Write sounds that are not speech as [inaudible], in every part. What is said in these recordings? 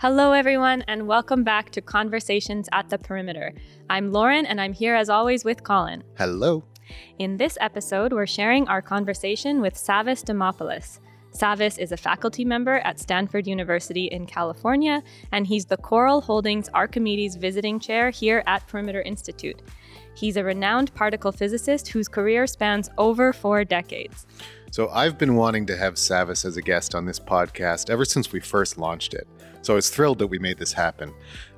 Hello, everyone, and welcome back to Conversations at the Perimeter. I'm Lauren, and I'm here as always with Colin. Hello. In this episode, we're sharing our conversation with Savas Dimopoulos. Savas is a faculty member at Stanford University in California, and he's the Coril Holdings Archimedes Visiting Chair here at Perimeter Institute. He's a renowned particle physicist whose career spans over four decades. So, I've been wanting to have Savas as a guest on this podcast ever since we first launched it so I was thrilled that we made this happen.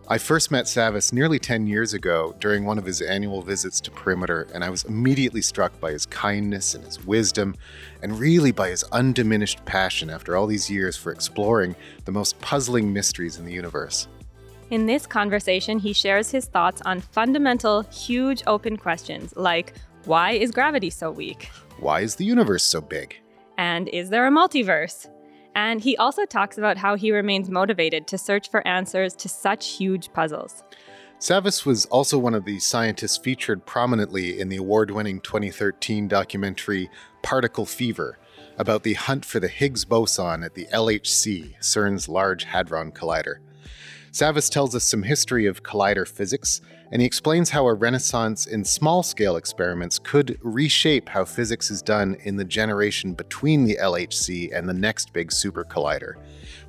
I first met Savas nearly 10 years ago during one of his annual visits to Perimeter, and I was immediately struck by his kindness and his wisdom, and really by his undiminished passion after all these years for exploring the most puzzling mysteries in the universe. In this conversation, he shares his thoughts on fundamental, huge open questions like why is gravity so weak? Why is the universe so big? And is there a multiverse? And he also talks about how he remains motivated to search for answers to such huge puzzles. Savas was also one of the scientists featured prominently in the award winning 2013 documentary Particle Fever about the hunt for the Higgs boson at the LHC, CERN's Large Hadron Collider. Savas tells us some history of collider physics, and he explains how a renaissance in small scale experiments could reshape how physics is done in the generation between the LHC and the next big super collider.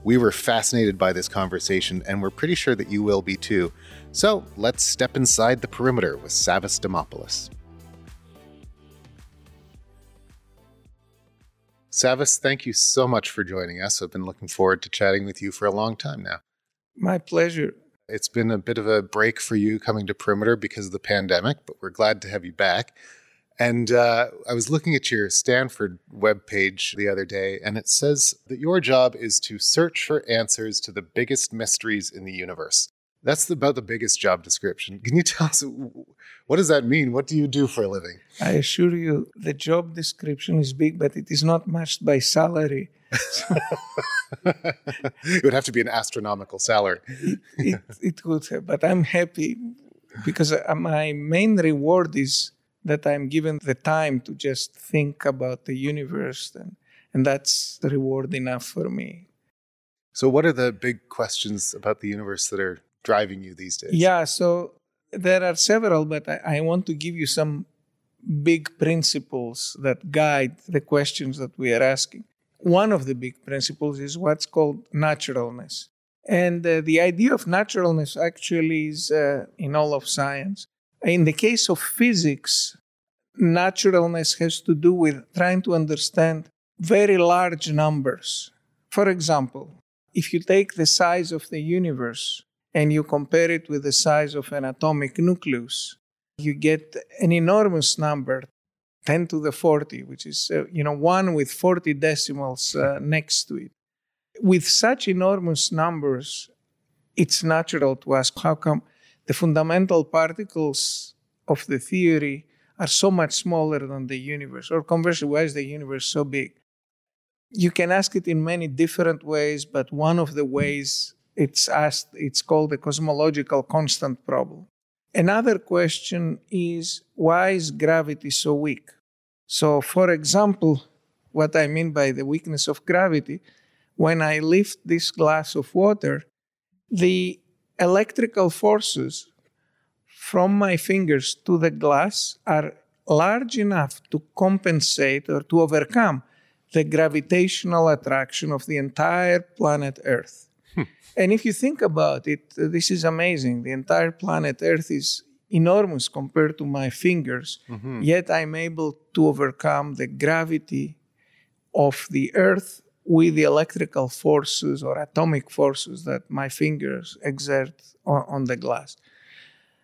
We were fascinated by this conversation, and we're pretty sure that you will be too. So let's step inside the perimeter with Savas Dimopoulos. Savas, thank you so much for joining us. I've been looking forward to chatting with you for a long time now. My pleasure. It's been a bit of a break for you coming to Perimeter because of the pandemic, but we're glad to have you back. And uh, I was looking at your Stanford webpage the other day, and it says that your job is to search for answers to the biggest mysteries in the universe. That's about the biggest job description. Can you tell us what does that mean? What do you do for a living? I assure you, the job description is big, but it is not matched by salary. [laughs] it would have to be an astronomical salary. it, it, would have, but I'm happy because uh, my main reward is that I'm given the time to just think about the universe, and, and that's the reward enough for me. So, what are the big questions about the universe that are driving you these days? Yeah, so there are several, but I, I want to give you some big principles that guide the questions that we are asking one of the big principles is what's called naturalness. And uh, the idea of naturalness actually is uh, in all of science. In the case of physics, naturalness has to do with trying to understand very large numbers. For example, if you take the size of the universe and you compare it with the size of an atomic nucleus, you get an enormous number 10 to the 40, which is, uh, you know, one with 40 decimals uh, next to it. With such enormous numbers, it's natural to ask how come the fundamental particles of the theory are so much smaller than the universe, or conversely, why is the universe so big? You can ask it in many different ways, but one of the ways it's asked, it's called the cosmological constant problem. Another question is why is gravity so weak? So, for example, what I mean by the weakness of gravity, when I lift this glass of water, the electrical forces from my fingers to the glass are large enough to compensate or to overcome the gravitational attraction of the entire planet Earth. And if you think about it, this is amazing. The entire planet Earth is enormous compared to my fingers, mm-hmm. yet I'm able to overcome the gravity of the Earth with the electrical forces or atomic forces that my fingers exert on, on the glass.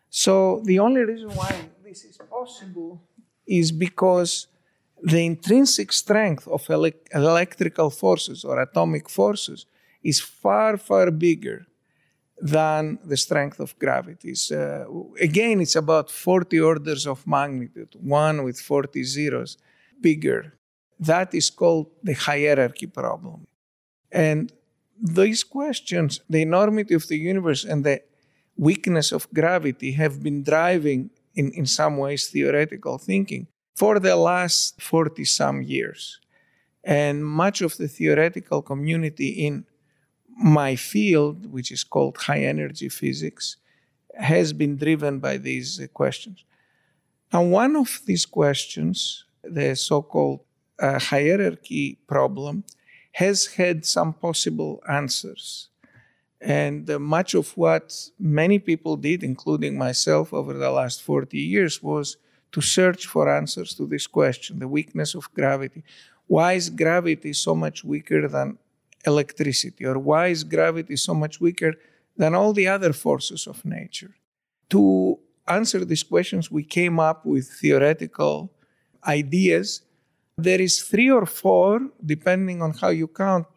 So the only reason why this is possible is because the intrinsic strength of ele- electrical forces or atomic forces is far, far bigger than the strength of gravity. Uh, again, it's about 40 orders of magnitude, one with 40 zeros bigger. That is called the hierarchy problem. And these questions, the enormity of the universe and the weakness of gravity, have been driving, in, in some ways, theoretical thinking for the last 40 some years. And much of the theoretical community in my field, which is called high energy physics, has been driven by these uh, questions. Now, one of these questions, the so called uh, hierarchy problem, has had some possible answers. And uh, much of what many people did, including myself, over the last 40 years was to search for answers to this question the weakness of gravity. Why is gravity so much weaker than electricity? Or why is gravity so much weaker than all the other forces of nature? To answer these questions, we came up with theoretical ideas. There is three or four, depending on how you count,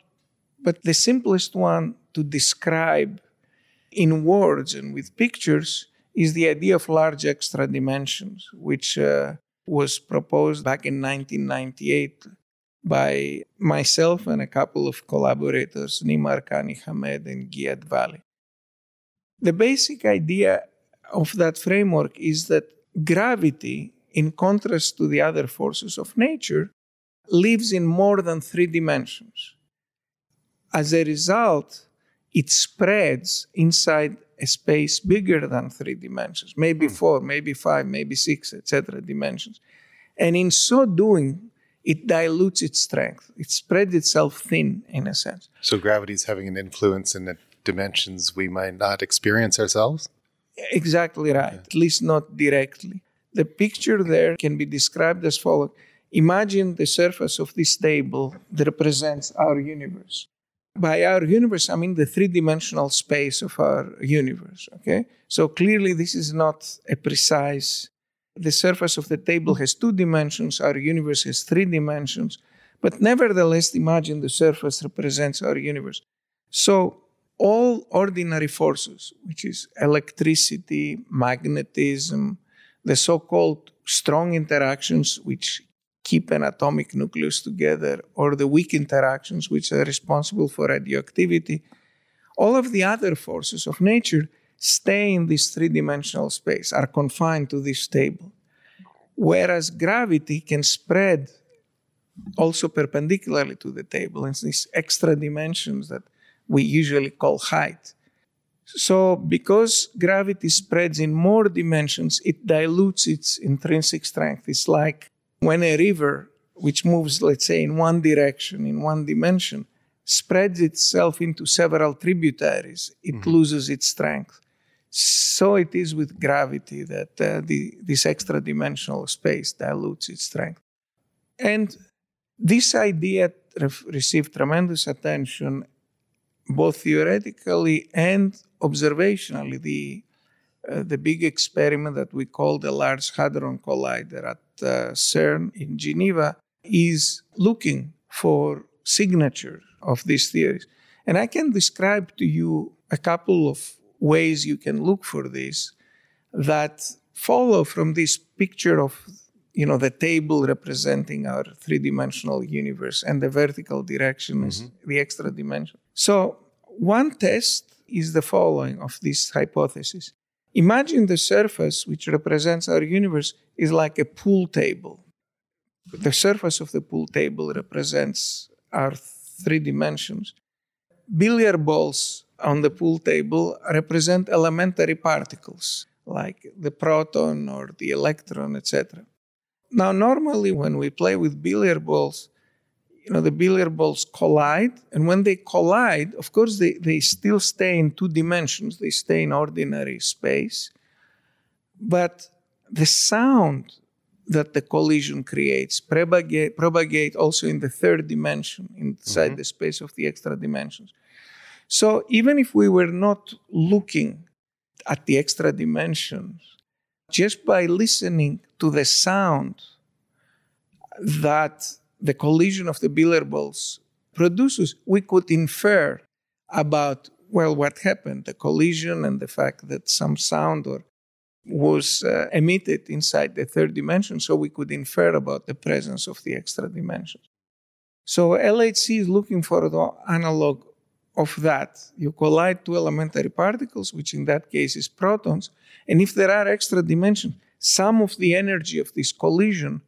but the simplest one to describe in words and with pictures is the idea of large extra dimensions, which uh, was proposed back in 1998 by myself and a couple of collaborators, Nima Arkani Hamed and Gia Dvali. The basic idea of that framework is that gravity, in contrast to the other forces of nature, lives in more than three dimensions. As a result, it spreads inside a space bigger than three dimensions, maybe mm. four, maybe five, maybe six, etc. dimensions. And in so doing, it dilutes its strength. It spreads itself thin, in a sense. So gravity is having an influence in the dimensions we might not experience ourselves? Exactly right, at least not directly. The picture there can be described as follows Imagine the surface of this table that represents our universe. By our universe, I mean the three dimensional space of our universe. Okay? So clearly, this is not a precise. The surface of the table has two dimensions, our universe has three dimensions. But nevertheless, imagine the surface represents our universe. So all ordinary forces, which is electricity, magnetism, the so called strong interactions which keep an atomic nucleus together, or the weak interactions which are responsible for radioactivity, all of the other forces of nature stay in this three dimensional space, are confined to this table. Whereas gravity can spread also perpendicularly to the table in these extra dimensions that we usually call height. So, because gravity spreads in more dimensions, it dilutes its intrinsic strength. It's like when a river, which moves, let's say, in one direction, in one dimension, spreads itself into several tributaries, it mm-hmm. loses its strength. So it is with gravity that uh, the, this extra dimensional space dilutes its strength. And this idea received tremendous attention both theoretically and observationally. The, uh, the big experiment that we call the Large Hadron Collider at uh, CERN in Geneva is looking for signatures of these theories. And I can describe to you a couple of ways you can look for this that follow from this picture of you know the table representing our three-dimensional universe and the vertical direction is mm-hmm. the extra dimension. So one test is the following of this hypothesis. Imagine the surface which represents our universe is like a pool table. The surface of the pool table represents our three dimensions. Billiard balls on the pool table represent elementary particles like the proton or the electron etc now, normally when we play with billiard balls, you know, the billiard balls collide, and when they collide, of course, they, they still stay in two dimensions, they stay in ordinary space. But the sound that the collision creates propagate, propagate also in the third dimension, inside mm-hmm. the space of the extra dimensions. So even if we were not looking at the extra dimensions, just by listening to the sound that the collision of the billiard balls produces, we could infer about, well, what happened, the collision and the fact that some sound or was uh, emitted inside the third dimension, so we could infer about the presence of the extra dimensions. So LHC is looking for the analog of that. You collide two elementary particles, which in that case is protons, and if there are extra dimensions, some of the energy of this collision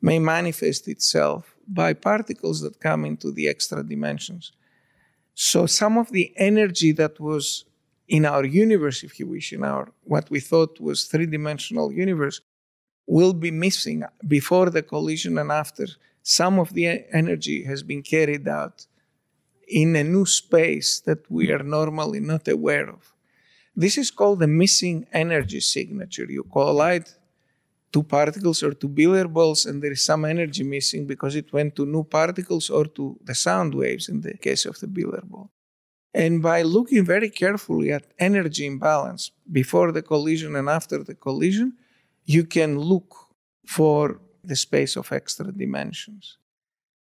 may manifest itself by particles that come into the extra dimensions. So some of the energy that was in our universe, if you wish, in our what we thought was three-dimensional universe, will be missing before the collision and after. Some of the energy has been carried out in a new space that we are normally not aware of. This is called the missing energy signature. You collide two particles or two billiard balls, and there is some energy missing because it went to new particles or to the sound waves in the case of the billiard ball. And by looking very carefully at energy imbalance before the collision and after the collision, you can look for the space of extra dimensions.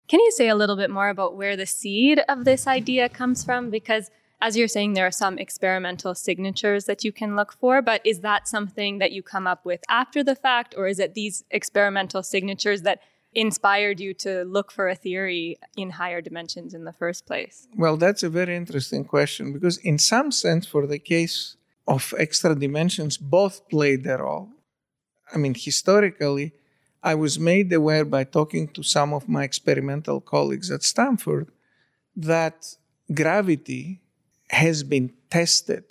Can you say a little bit more about where the seed of this idea comes from? Because as you're saying, there are some experimental signatures that you can look for, but is that something that you come up with after the fact, or is it these experimental signatures that inspired you to look for a theory in higher dimensions in the first place? Well, that's a very interesting question because, in some sense, for the case of extra dimensions, both played their role. I mean, historically, I was made aware by talking to some of my experimental colleagues at Stanford that gravity has been tested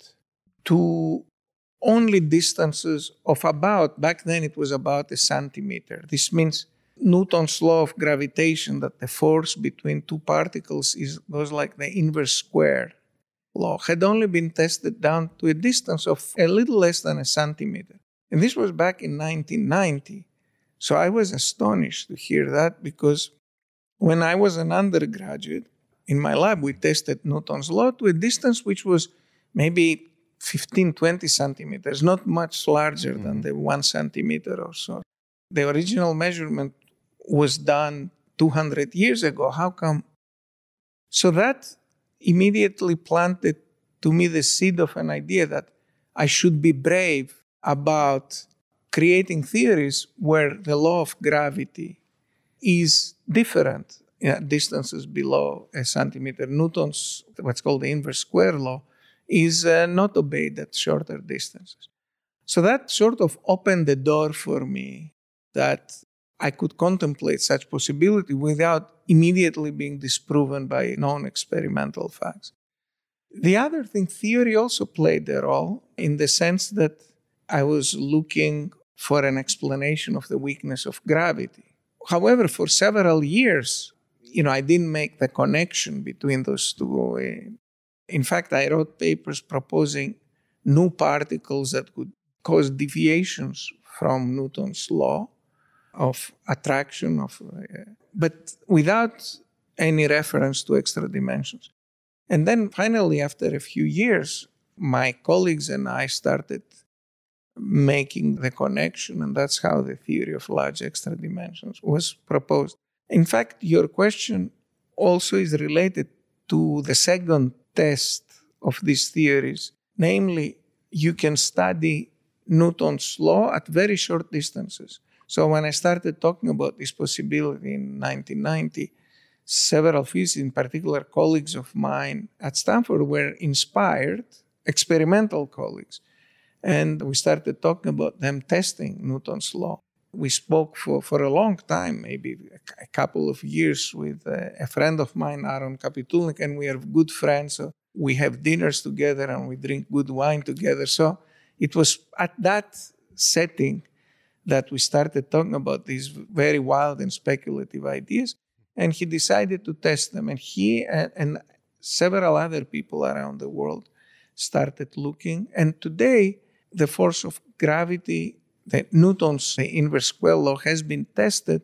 to only distances of about, back then it was about a centimeter. This means Newton's law of gravitation that the force between two particles is goes like the inverse square law had only been tested down to a distance of a little less than a centimeter. And this was back in 1990. So I was astonished to hear that because when I was an undergraduate, in my lab, we tested Newton's law to a distance which was maybe 15, 20 centimeters, not much larger mm-hmm. than the one centimeter or so. The original measurement was done 200 years ago. How come? So that immediately planted to me the seed of an idea that I should be brave about creating theories where the law of gravity is different at distances below a centimeter. Newton's, what's called the inverse square law, is uh, not obeyed at shorter distances. So that sort of opened the door for me that I could contemplate such possibility without immediately being disproven by known experimental facts. The other thing, theory also played a role in the sense that I was looking for an explanation of the weakness of gravity. However, for several years, you know, I didn't make the connection between those two. In fact, I wrote papers proposing new particles that could cause deviations from Newton's law of attraction of uh, but without any reference to extra dimensions. And then finally after a few years my colleagues and I started making the connection, and that's how the theory of large extra dimensions was proposed. In fact, your question also is related to the second test of these theories, namely, you can study Newton's law at very short distances. So, when I started talking about this possibility in 1990, several physicists, in particular colleagues of mine at Stanford, were inspired, experimental colleagues, and we started talking about them testing Newton's law. We spoke for, for a long time, maybe a couple of years, with a, a friend of mine, Aaron Kapitulnik, and we are good friends. So we have dinners together and we drink good wine together. So it was at that setting that we started talking about these very wild and speculative ideas. And he decided to test them. And he and, and several other people around the world started looking. And today, the force of gravity, the Newton's inverse square law, has been tested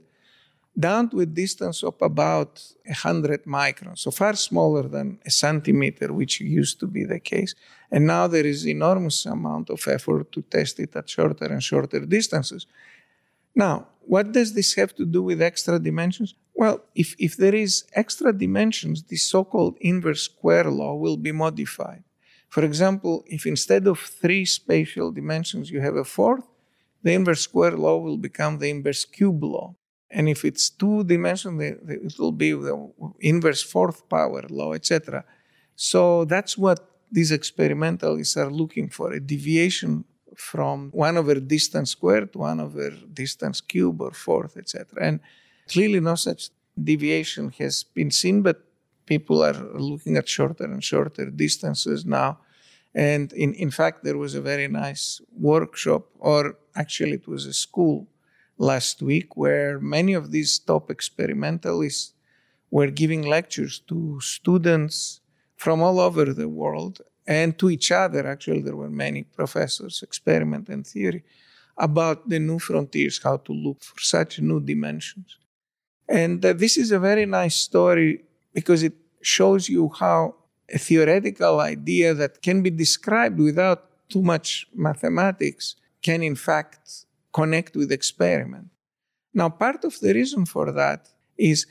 down to a distance of about 100 microns, so far smaller than a centimeter, which used to be the case. And now there is enormous amount of effort to test it at shorter and shorter distances. Now, what does this have to do with extra dimensions? Well, if, if there is extra dimensions, the so-called inverse square law will be modified. For example, if instead of three spatial dimensions you have a fourth, the inverse square law will become the inverse cube law. And if it's two dimensional, it will be the inverse fourth power law, etc. So that's what these experimentalists are looking for a deviation from 1 over distance squared to 1 over distance cube or fourth, etc. And clearly, no such deviation has been seen, but people are looking at shorter and shorter distances now. And in, in fact, there was a very nice workshop, or actually, it was a school last week where many of these top experimentalists were giving lectures to students from all over the world and to each other. Actually, there were many professors, experiment and theory, about the new frontiers, how to look for such new dimensions. And uh, this is a very nice story because it shows you how a theoretical idea that can be described without too much mathematics can, in fact, connect with experiment. Now, part of the reason for that is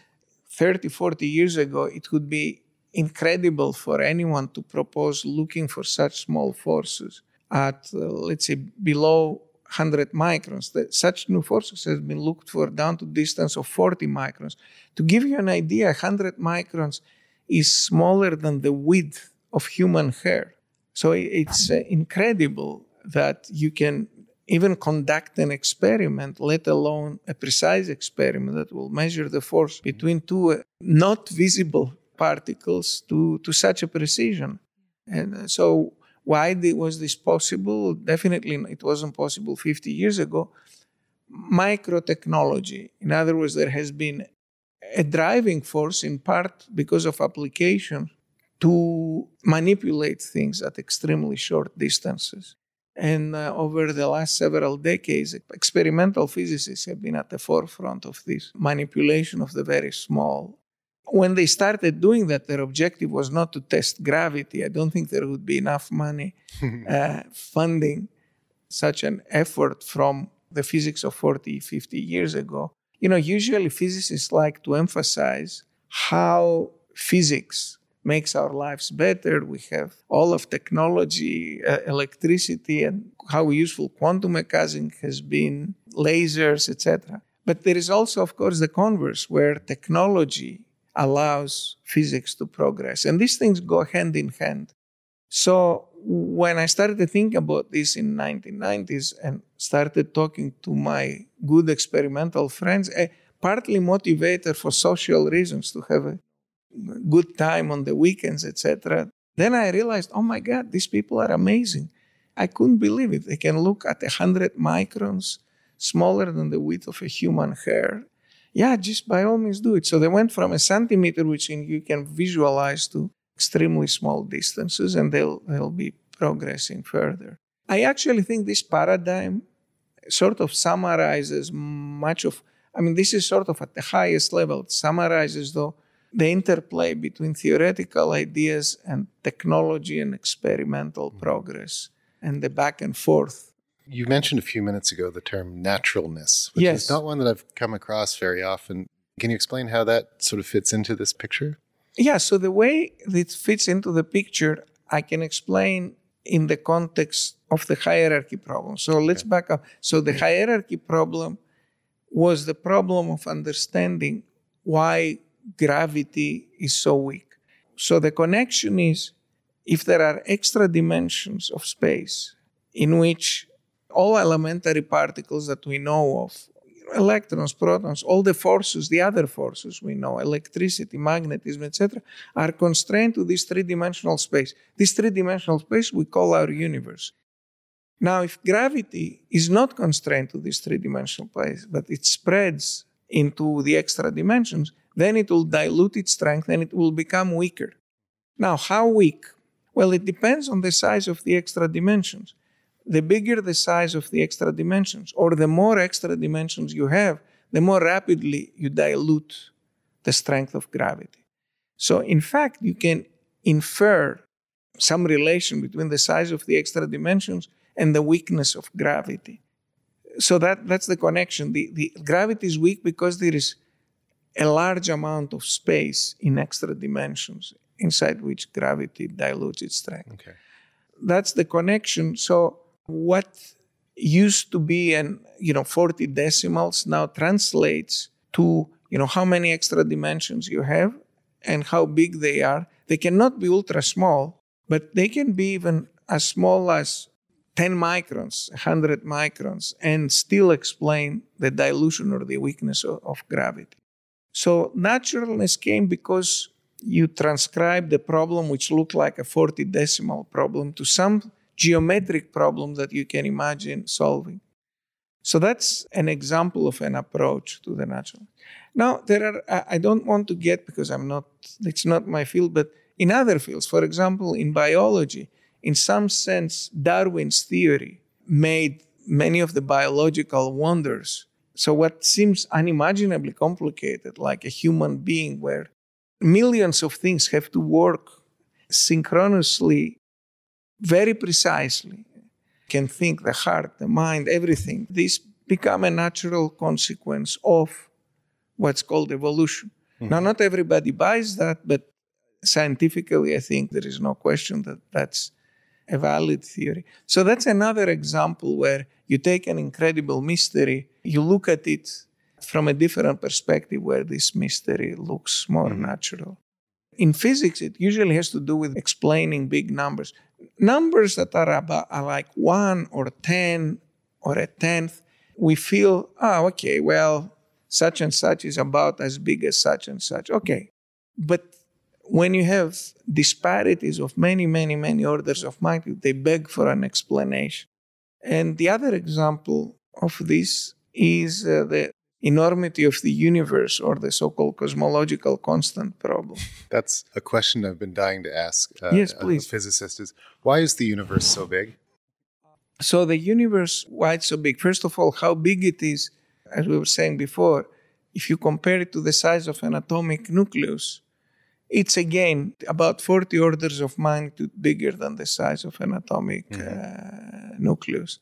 30, 40 years ago, it would be incredible for anyone to propose looking for such small forces at, uh, let's say, below 100 microns. That such new forces have been looked for down to distance of 40 microns. To give you an idea, 100 microns is smaller than the width of human hair. So it's uh, incredible that you can even conduct an experiment, let alone a precise experiment that will measure the force between two uh, not visible particles to, to such a precision. And uh, so, why was this possible? Definitely, it wasn't possible 50 years ago. Microtechnology, in other words, there has been a driving force in part because of application to manipulate things at extremely short distances. And uh, over the last several decades, experimental physicists have been at the forefront of this manipulation of the very small. When they started doing that, their objective was not to test gravity. I don't think there would be enough money [laughs] uh, funding such an effort from the physics of 40, 50 years ago. You know, usually physicists like to emphasize how physics makes our lives better. We have all of technology, uh, electricity, and how useful quantum mechanics has been, lasers, etc. But there is also, of course, the converse, where technology allows physics to progress. And these things go hand in hand. So when I started to think about this in 1990s and started talking to my good experimental friends, a partly motivated for social reasons to have a good time on the weekends, etc. Then I realized, oh my God, these people are amazing. I couldn't believe it. They can look at 100 microns, smaller than the width of a human hair. Yeah, just by all means do it. So they went from a centimeter, which you can visualize, to extremely small distances, and they'll, they'll be progressing further. I actually think this paradigm sort of summarizes much of, I mean, this is sort of at the highest level, it summarizes, though, the interplay between theoretical ideas and technology and experimental mm-hmm. progress and the back and forth. You mentioned a few minutes ago the term naturalness, which yes. is not one that I've come across very often. Can you explain how that sort of fits into this picture? Yeah, so the way it fits into the picture, I can explain in the context of the hierarchy problem. So let's back up. So the hierarchy problem was the problem of understanding why gravity is so weak. So the connection is if there are extra dimensions of space in which all elementary particles that we know of, electrons, protons, all the forces, the other forces we know, electricity, magnetism, etc., are constrained to this three dimensional space. This three dimensional space we call our universe. Now, if gravity is not constrained to this three dimensional space, but it spreads into the extra dimensions, then it will dilute its strength and it will become weaker. Now, how weak? Well, it depends on the size of the extra dimensions. The bigger the size of the extra dimensions, or the more extra dimensions you have, the more rapidly you dilute the strength of gravity. So, in fact, you can infer some relation between the size of the extra dimensions and the weakness of gravity. So that, that's the connection. The, the gravity is weak because there is a large amount of space in extra dimensions inside which gravity dilutes its strength. Okay. That's the connection. So what used to be an you know 40 decimals now translates to you know how many extra dimensions you have and how big they are. They cannot be ultra small, but they can be even as small as 10 microns, 100 microns, and still explain the dilution or the weakness of, of gravity. So naturalness came because you transcribe the problem, which looked like a 40 decimal problem, to some geometric problem that you can imagine solving. So that's an example of an approach to the natural. Now, there are, I don't want to get because I'm not, it's not my field, but in other fields, for example, in biology, in some sense, Darwin's theory made many of the biological wonders. So, what seems unimaginably complicated, like a human being where millions of things have to work synchronously, very precisely, can think, the heart, the mind, everything. This become a natural consequence of what's called evolution. Mm-hmm. Now, not everybody buys that, but scientifically, I think there is no question that that's a valid theory. So that's another example where you take an incredible mystery, you look at it from a different perspective where this mystery looks more mm-hmm. natural. In physics, it usually has to do with explaining big numbers. Numbers that are about are like one or 10 or a tenth, we feel, oh, okay, well, such and such is about as big as such and such. Okay. But when you have disparities of many, many, many orders of magnitude, they beg for an explanation. And the other example of this is uh, the enormity of the universe or the so-called cosmological constant problem. [laughs] That's a question I've been dying to ask. Uh, yes, please. A physicist is why is the universe so big? So the universe, why it's so big? First of all, how big it is, as we were saying before, if you compare it to the size of an atomic nucleus, it's again about 40 orders of magnitude bigger than the size of an atomic mm-hmm. uh, nucleus.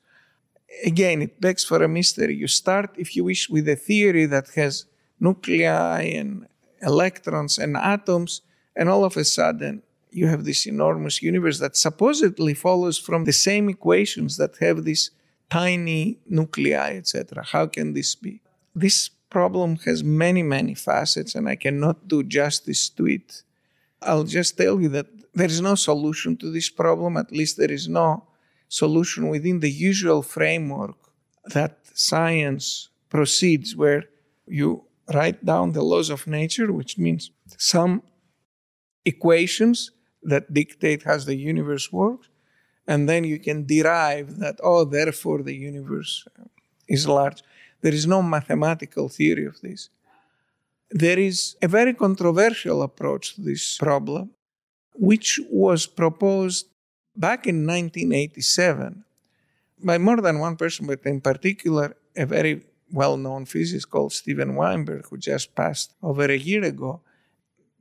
Again, it begs for a mystery. You start, if you wish, with a theory that has nuclei and electrons and atoms, and all of a sudden you have this enormous universe that supposedly follows from the same equations that have these tiny nuclei, etc. How can this be? This problem has many, many facets, and I cannot do justice to it. I'll just tell you that there is no solution to this problem, at least there is no solution within the usual framework that science proceeds, where you write down the laws of nature, which means some equations that dictate how the universe works, and then you can derive that, oh, therefore the universe uh, is large. There is no mathematical theory of this. There is a very controversial approach to this problem, which was proposed back in 1987 by more than one person, but in particular, a very well known physicist called Steven Weinberg, who just passed over a year ago.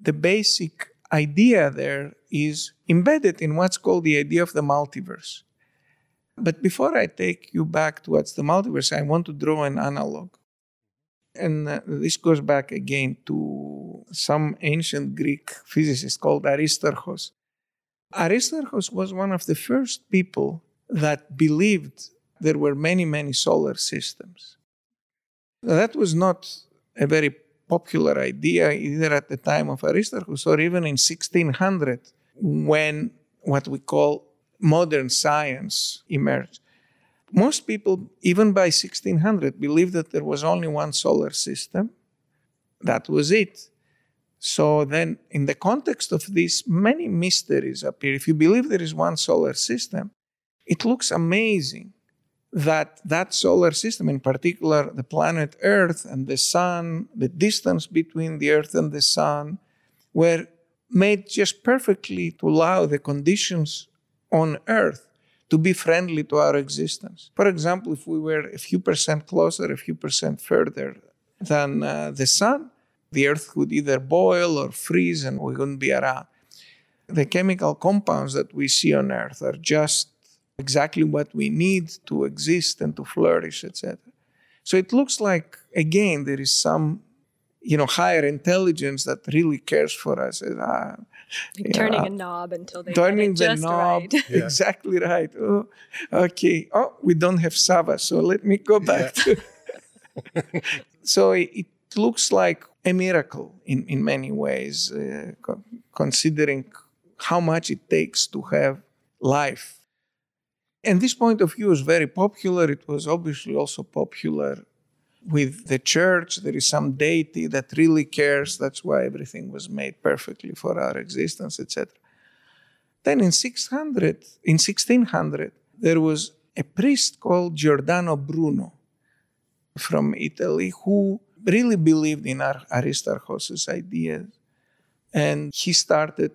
The basic idea there is embedded in what's called the idea of the multiverse. But before I take you back to what's the multiverse, I want to draw an analog. And uh, this goes back again to some ancient Greek physicist called Aristarchus. Aristarchus was one of the first people that believed there were many, many solar systems. That was not a very popular idea either at the time of Aristarchus or even in 1600 when what we call modern science emerged. Most people, even by 1600, believed that there was only one solar system. That was it. So then, in the context of this, many mysteries appear. If you believe there is one solar system, it looks amazing that that solar system, in particular the planet Earth and the Sun, the distance between the Earth and the Sun, were made just perfectly to allow the conditions on Earth to be friendly to our existence. For example, if we were a few percent closer, a few percent further than uh, the sun, the Earth would either boil or freeze and we wouldn't be around. The chemical compounds that we see on Earth are just exactly what we need to exist and to flourish, etc. So it looks like, again, there is some you know higher intelligence that really cares for us. Uh, like turning know, a knob until they turning the knob right. [laughs] yeah. exactly right. Oh, okay. Oh, we don't have Sava, so let me go back. Yeah. To [laughs] so it, it, looks like a miracle in in many ways, uh, co- considering how much it takes to have life. And this point of view is very popular. It was obviously also popular with the church. There is some deity that really cares. That's why everything was made perfectly for our existence, etc. Then in 600, in 1600, there was a priest called Giordano Bruno from Italy who really believed in Aristarchus's ideas. And he started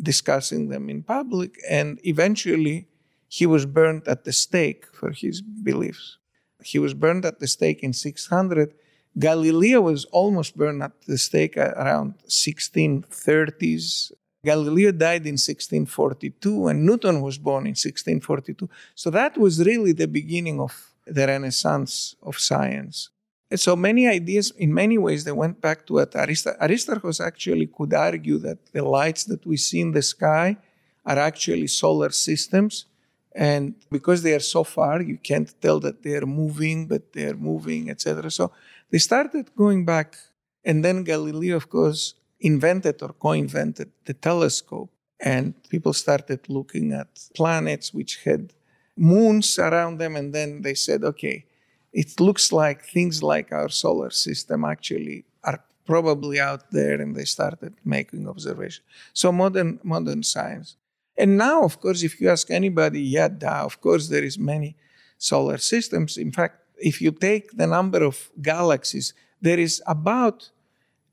discussing them in public, and eventually he was burned at the stake for his beliefs. He was burned at the stake in 600. Galileo was almost burned at the stake around 1630s. Galileo died in 1642, and Newton was born in 1642. So that was really the beginning of the renaissance of science. So many ideas, in many ways, they went back to Aristarchus, Aristarchus actually could argue that the lights that we see in the sky are actually solar systems. And because they are so far, you can't tell that they are moving, but they are moving, etc. So they started going back. And then Galileo, of course, invented or co invented the telescope. And people started looking at planets which had moons around them. And then they said, okay, it looks like things like our solar system actually are probably out there and they started making observations so modern modern science. And now of course if you ask anybody yeah of course there is many solar systems. In fact if you take the number of galaxies there is about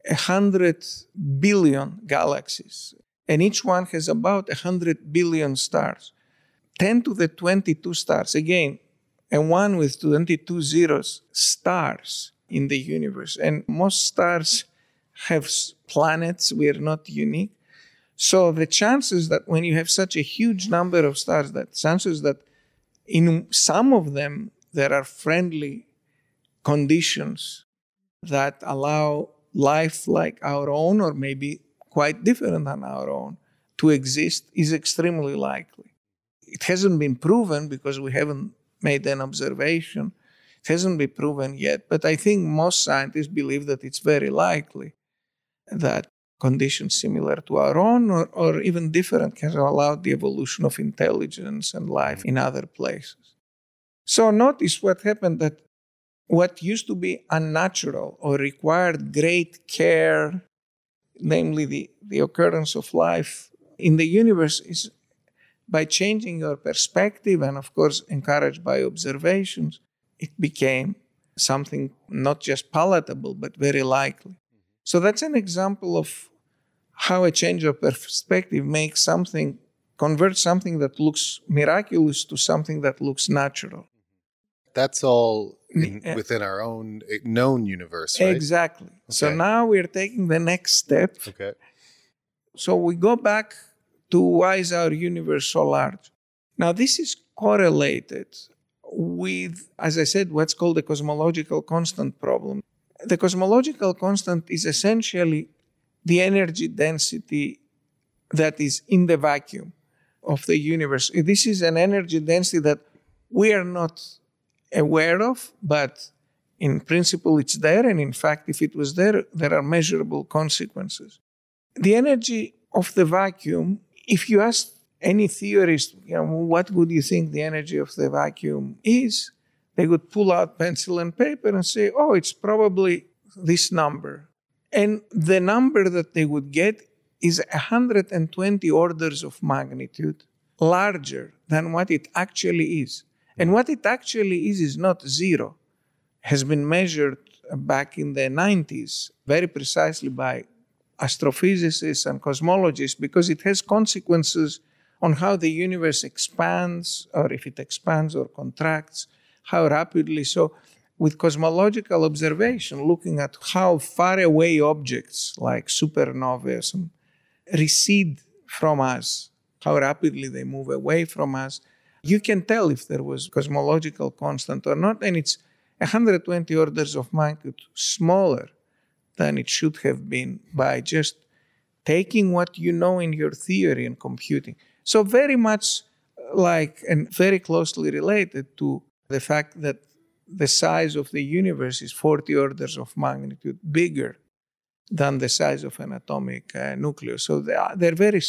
hundred billion galaxies. And each one has about hundred billion stars. 10 to the 22 stars. Again and one with 22 zeros stars in the universe. And most stars have planets, we are not unique. So the chances that when you have such a huge number of stars, that chances that in some of them there are friendly conditions that allow life like our own, or maybe quite different than our own, to exist is extremely likely. It hasn't been proven because we haven't made an observation. It hasn't been proven yet, but I think most scientists believe that it's very likely that conditions similar to our own or, or even different can allow the evolution of intelligence and life in other places. So notice what happened that what used to be unnatural or required great care, namely the, the occurrence of life in the universe, is by changing your perspective and, of course, encouraged by observations, it became something not just palatable, but very likely. So that's an example of how a change of perspective makes something, converts something that looks miraculous to something that looks natural. That's all in, within our own eh, known universe, right? Exactly. Okay. So now we're taking the next step. Okay. So we go back to why is our universe so large? Now, this is correlated with, as I said, what's called the cosmological constant problem. The cosmological constant is essentially the energy density that is in the vacuum of the universe. This is an energy density that we are not aware of, but in principle it's there. And in fact, if it was there, there are measurable consequences. The energy of the vacuum if you ask any theorist, you know, what would you think the energy of the vacuum is? They would pull out pencil and paper and say, oh, it's probably this number. And the number that they would get is 120 orders of magnitude larger than what it actually is. And what it actually is is not zero. Has been measured back in the 90s very precisely by astrophysicists and cosmologists because it has consequences on how the universe expands, or if it expands or contracts, how rapidly. So, with cosmological observation, looking at how far away objects like supernovae recede from us, how rapidly they move away from us, you can tell if there was cosmological constant or not, and it's 120 orders of magnitude smaller than it should have been by just taking what you know in your theory and computing. So, very much like and very closely related to the fact that the size of the universe is 40 orders of magnitude bigger than the size of an atomic uh, nucleus. So, they are, they're very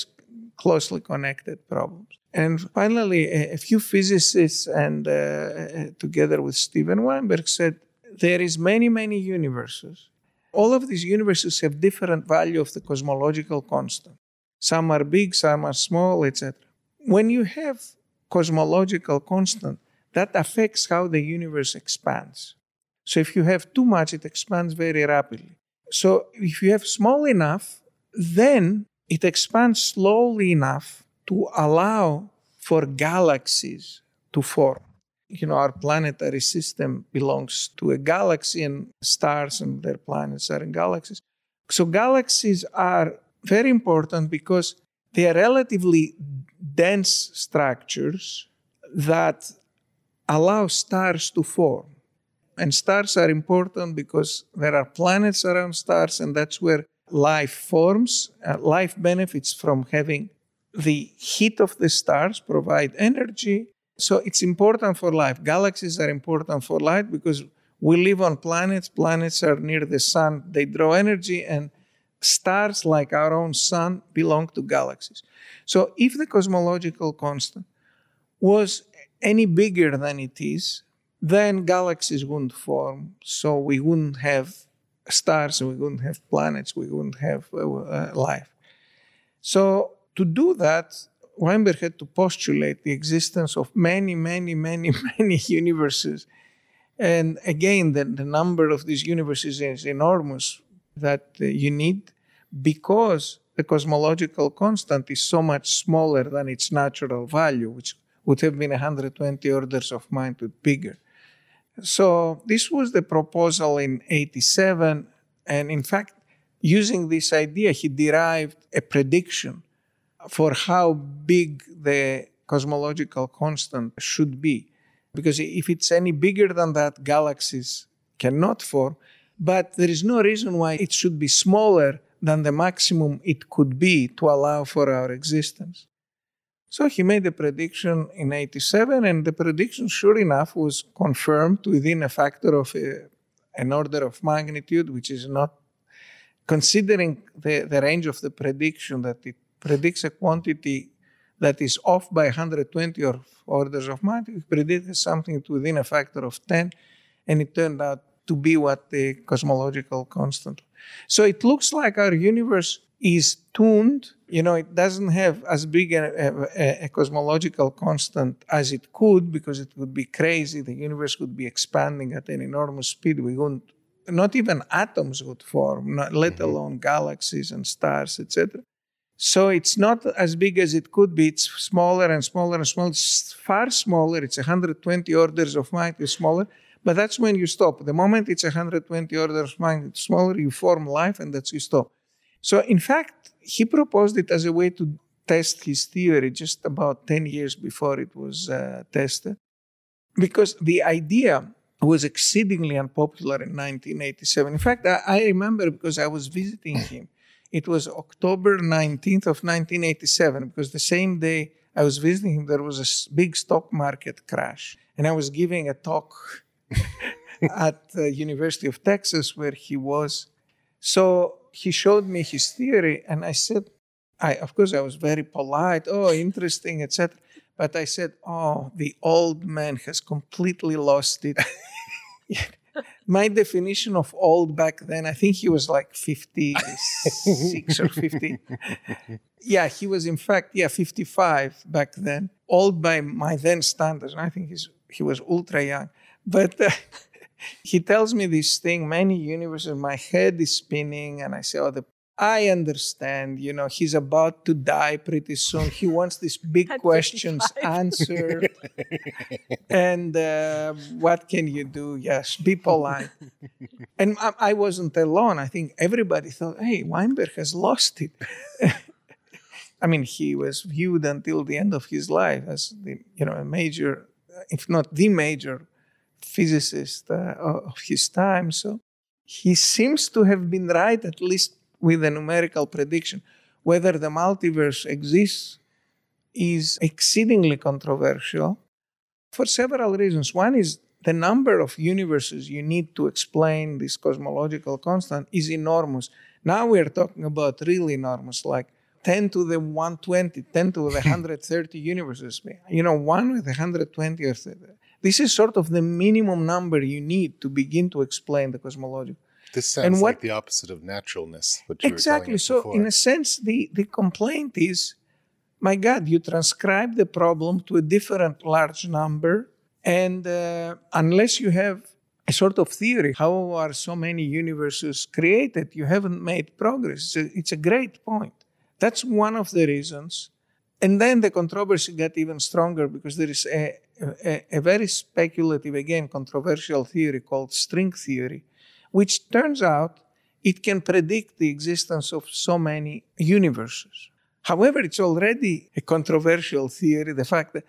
closely connected problems. And finally, a, a few physicists and uh, uh together with Steven Weinberg said there is many, many universes. All of these universes have different value of the cosmological constant. Some are big, some are small, etc. When you have cosmological constant, that affects how the universe expands. So if you have too much, it expands very rapidly. So if you have small enough, then it expands slowly enough to allow for galaxies to form. You know, our planetary system belongs to a galaxy, and stars and their planets are in galaxies. So, galaxies are very important because they are relatively dense structures that allow stars to form. And stars are important because there are planets around stars, and that's where life forms. Uh, life benefits from having the heat of the stars provide energy. So it's important for life. Galaxies are important for life because we live on planets. Planets are near the sun. They draw energy, and stars, like our own sun, belong to galaxies. So if the cosmological constant was any bigger than it is, then galaxies wouldn't form. So we wouldn't have stars, we wouldn't have planets, we wouldn't have uh, life. So to do that, Weinberg had to postulate the existence of many, many, many, [laughs] many universes. And again, the, the number of these universes is enormous that uh, you need because the cosmological constant is so much smaller than its natural value, which would have been 120 orders of magnitude bigger. So this was the proposal in 87. And in fact, using this idea, he derived a prediction for how big the cosmological constant should be. Because if it's any bigger than that, galaxies cannot form. But there is no reason why it should be smaller than the maximum it could be to allow for our existence. So he made a prediction in 87, and the prediction, sure enough, was confirmed within a factor of a, uh, an order of magnitude, which is not considering the, the range of the prediction that it predicts a quantity that is off by 120 or orders of magnitude, predicted something within a factor of 10, and it turned out to be what the cosmological constant. So it looks like our universe is tuned. You know, it doesn't have as big a, a, a, cosmological constant as it could because it would be crazy. The universe would be expanding at an enormous speed. We wouldn't, not even atoms would form, not, let mm-hmm. alone galaxies and stars, etc. So it's not as big as it could be. It's smaller and smaller and smaller. It's far smaller. It's 120 orders of magnitude smaller. But that's when you stop. The moment it's 120 orders of magnitude smaller, you form life, and that's you stop. So, in fact, he proposed it as a way to test his theory just about 10 years before it was uh, tested. Because the idea was exceedingly unpopular in 1987. In fact, I, I remember because I was visiting him. It was October 19th of 1987, because the same day I was visiting him, there was a big stock market crash. And I was giving a talk [laughs] at the University of Texas where he was. So he showed me his theory, and I said, I of course I was very polite. Oh, interesting, etc. But I said, oh, the old man has completely lost it. [laughs] My definition of old back then, I think he was like 56 or 50. [laughs] Yeah, he was in fact, yeah, 55 back then. Old by my then standards. And I think he's, he was ultra young. But uh, [laughs] he tells me this thing, many universes, my head is spinning, and I say, Oh, the I understand, you know, he's about to die pretty soon. He wants these big questions [laughs] answered. and uh, what can you do? Yes, be polite. and I, I, wasn't alone. I think everybody thought, hey, Weinberg has lost it. [laughs] I mean, he was viewed until the end of his life as the, you know, a major, if not the major physicist uh, of his time. So he seems to have been right, at least with a numerical prediction. Whether the multiverse exists is exceedingly controversial for several reasons. One is the number of universes you need to explain this cosmological constant is enormous. Now we are talking about really enormous, like 10 to the 120, 10 to the [laughs] 130 universes. You know, one with 120 or 30 This is sort of the minimum number you need to begin to explain the cosmology. This sounds what, like the opposite of naturalness. exactly. so, before. in a sense, the, the complaint is my God, you transcribe the problem to a different large number. And uh, unless you have a sort of theory, how are so many universes created, you haven't made progress. It's a, it's a great point. That's one of the reasons. And then the controversy got even stronger because there is a, a, a very speculative, again, controversial theory called string theory, which turns out it can predict the existence of so many universes. However, it's already a controversial theory, the fact that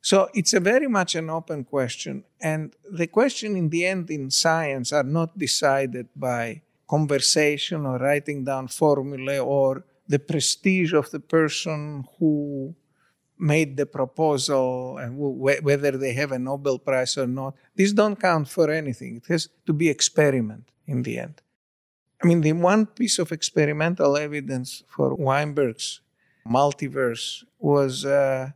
so it's a very much an open question. And the question in the end in science are not decided by conversation or writing down formulae or the prestige of the person who made the proposal and whether they have a Nobel Prize or not. These don't count for anything. It has to be experiment in the end. I mean, the one piece of experimental evidence for Weinberg's multiverse was, uh,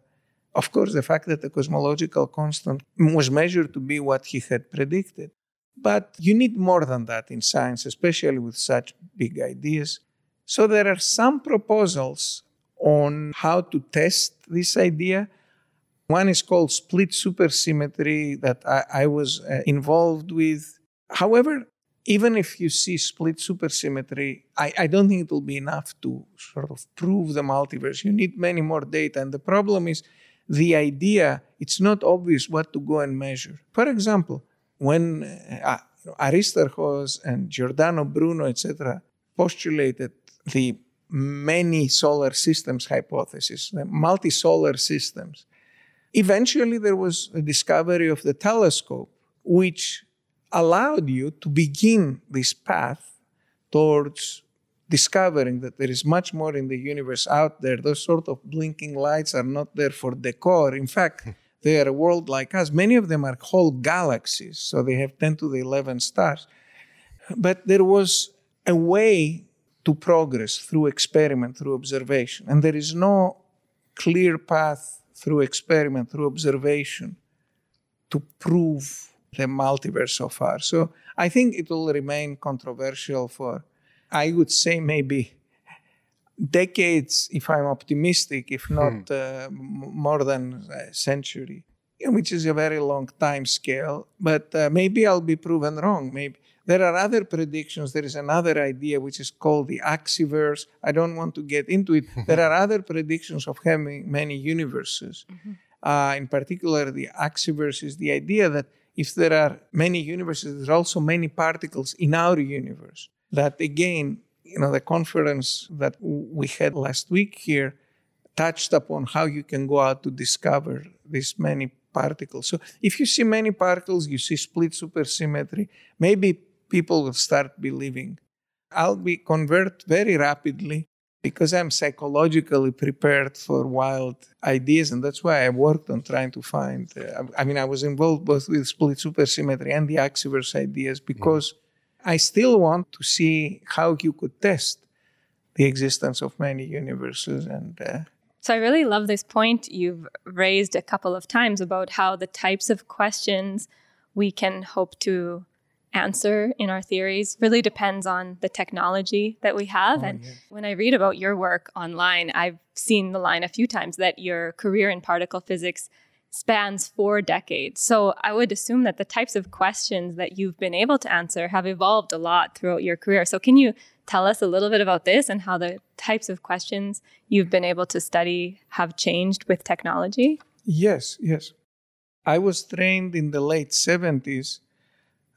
of course, the fact that the cosmological constant was measured to be what he had predicted. But you need more than that in science, especially with such big ideas. So there are some proposals on how to test this idea. One is called split supersymmetry that I, I was uh, involved with. However, even if you see split supersymmetry, I, I don't think it will be enough to sort of prove the multiverse. You need many more data. And the problem is the idea, it's not obvious what to go and measure. For example, when uh, Aristarchos and Giordano Bruno, etc., postulated the many solar systems hypothesis, the multi-solar systems, eventually there was a discovery of the telescope, which allowed you to begin this path towards discovering that there is much more in the universe out there. Those sort of blinking lights are not there for decor. In fact, hmm. they are a world like us. Many of them are whole galaxies, so they have 10 to the 11 stars. But there was a way to progress through experiment, through observation. And there is no clear path through experiment, through observation to prove the multiverse so far. So I think it will remain controversial for, I would say, maybe decades, if I'm optimistic, if not hmm. uh, more than a century, which is a very long time scale. But uh, maybe I'll be proven wrong. Maybe there are other predictions. There is another idea which is called the Axiverse. I don't want to get into it. [laughs] there are other predictions of having many universes. Mm-hmm. Uh, in particular, the Axiverse is the idea that if there are many universes, there are also many particles in our universe. That again, you know, the conference that we had last week here touched upon how you can go out to discover these many particles. So if you see many particles, you see split supersymmetry, maybe people will start believing. I'll be convert very rapidly because I'm psychologically prepared for wild ideas, and that's why I worked on trying to find. Uh, I mean, I was involved both with split supersymmetry and the Axiverse ideas because mm-hmm. I still want to see how you could test the existence of many universes and. Uh, so I really love this point you've raised a couple of times about how the types of questions we can hope to answer in our theories really depends on the technology that we have. Oh, and when I read about your work online, I've seen the line a few times that your career in particle physics spans four decades. So I would assume that the types of questions that you've been able to answer have evolved a lot throughout your career. So can you tell us a little bit about this and how the types of questions you've been able to study have changed with technology? Yes, yes. I was trained in the late 70s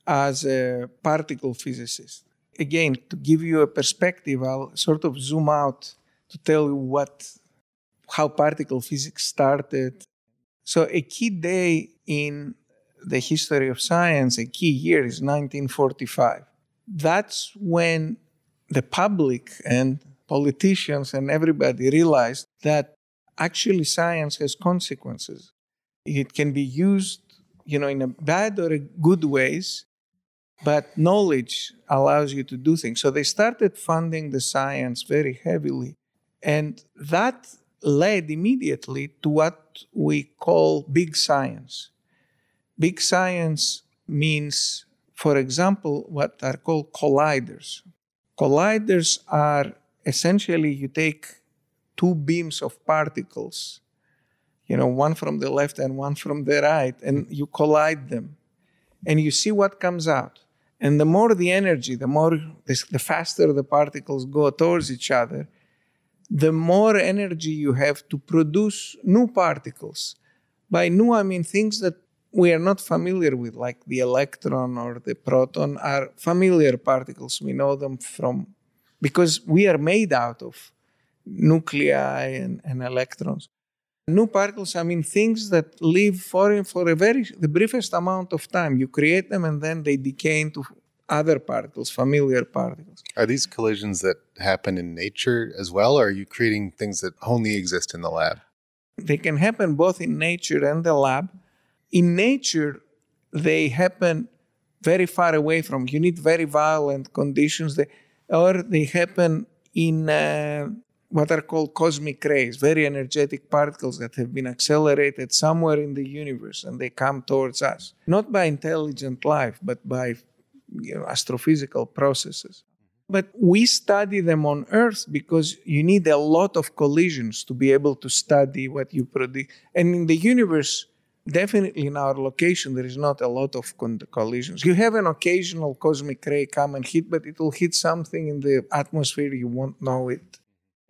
as a particle physicist. Again, to give you a perspective, I'll sort of zoom out to tell you what how particle physics started. So a key day in the history of science, a key year is 1945. That's when the public and politicians and everybody realized that actually science has consequences. It can be used, you know, in a bad or a good ways. But knowledge allows you to do things. So they started funding the science very heavily. And that led immediately to what we call big science. Big science means, for example, what are called colliders. Colliders are essentially you take two beams of particles, you know, one from the left and one from the right, and you collide them and you see what comes out. And the more the energy, the more the faster the particles go towards each other, the more energy you have to produce new particles. By new, I mean things that we are not familiar with, like the electron or the proton, are familiar particles. We know them from because we are made out of nuclei and, and electrons. New particles, I mean things that live for, for a very the briefest amount of time. You create them and then they decay into other particles, familiar particles. Are these collisions that happen in nature as well, or are you creating things that only exist in the lab? They can happen both in nature and the lab. In nature, they happen very far away from. You need very violent conditions, they, or they happen in uh, what are called cosmic rays, very energetic particles that have been accelerated somewhere in the universe, and they come towards us, not by intelligent life, but by you know, astrophysical processes. But we study them on Earth because you need a lot of collisions to be able to study what you predict. And in the universe, definitely in our location, there is not a lot of collisions. You have an occasional cosmic ray come and hit, but it will hit something in the atmosphere, you won't know it.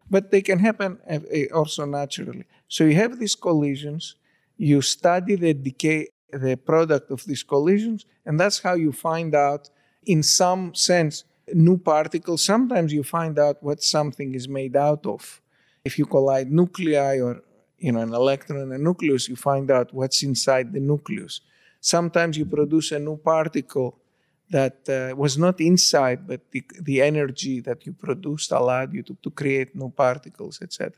But they can happen eh, eh, also naturally. So you have these collisions, you study the decay the product of these collisions, and that's how you find out, in some sense, new particles. Sometimes you find out what something is made out of. If you collide nuclei or you know an electron and a nucleus, you find out what's inside the nucleus. Sometimes you produce a new particle that uh, was not inside, but the, the energy that you produced allowed you to, to create new particles, etc.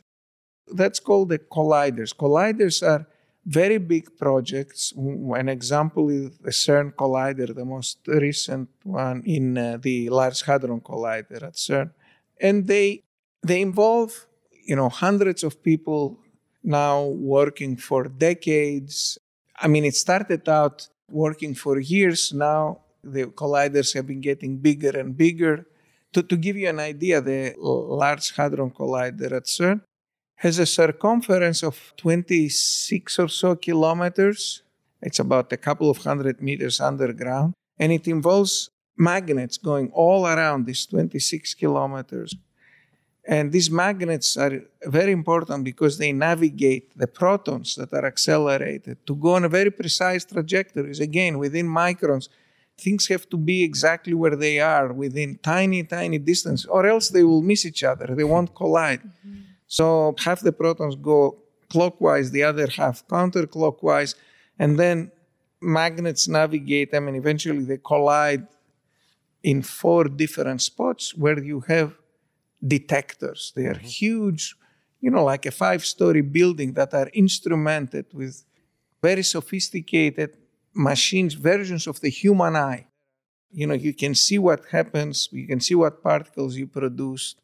That's called the colliders. Colliders are very big projects. An example is the CERN Collider, the most recent one in uh, the Large Hadron Collider at CERN, and they they involve you know hundreds of people now working for decades. I mean, it started out working for years. Now the colliders have been getting bigger and bigger. To, to give you an idea, the Large Hadron Collider at CERN has a circumference of 26 or so kilometers. It's about a couple of hundred meters underground. And it involves magnets going all around these 26 kilometers. And these magnets are very important because they navigate the protons that are accelerated to go on a very precise trajectories. Again, within microns, things have to be exactly where they are within tiny, tiny distance, or else they will miss each other. They won't collide. Mm-hmm. So half the protons go clockwise, the other half counterclockwise, and then magnets navigate them, and eventually they collide in four different spots where you have detectors. They are mm-hmm. huge, you know, like a five story building that are instrumented with very sophisticated machines, versions of the human eye. You know, you can see what happens, you can see what particles you produced.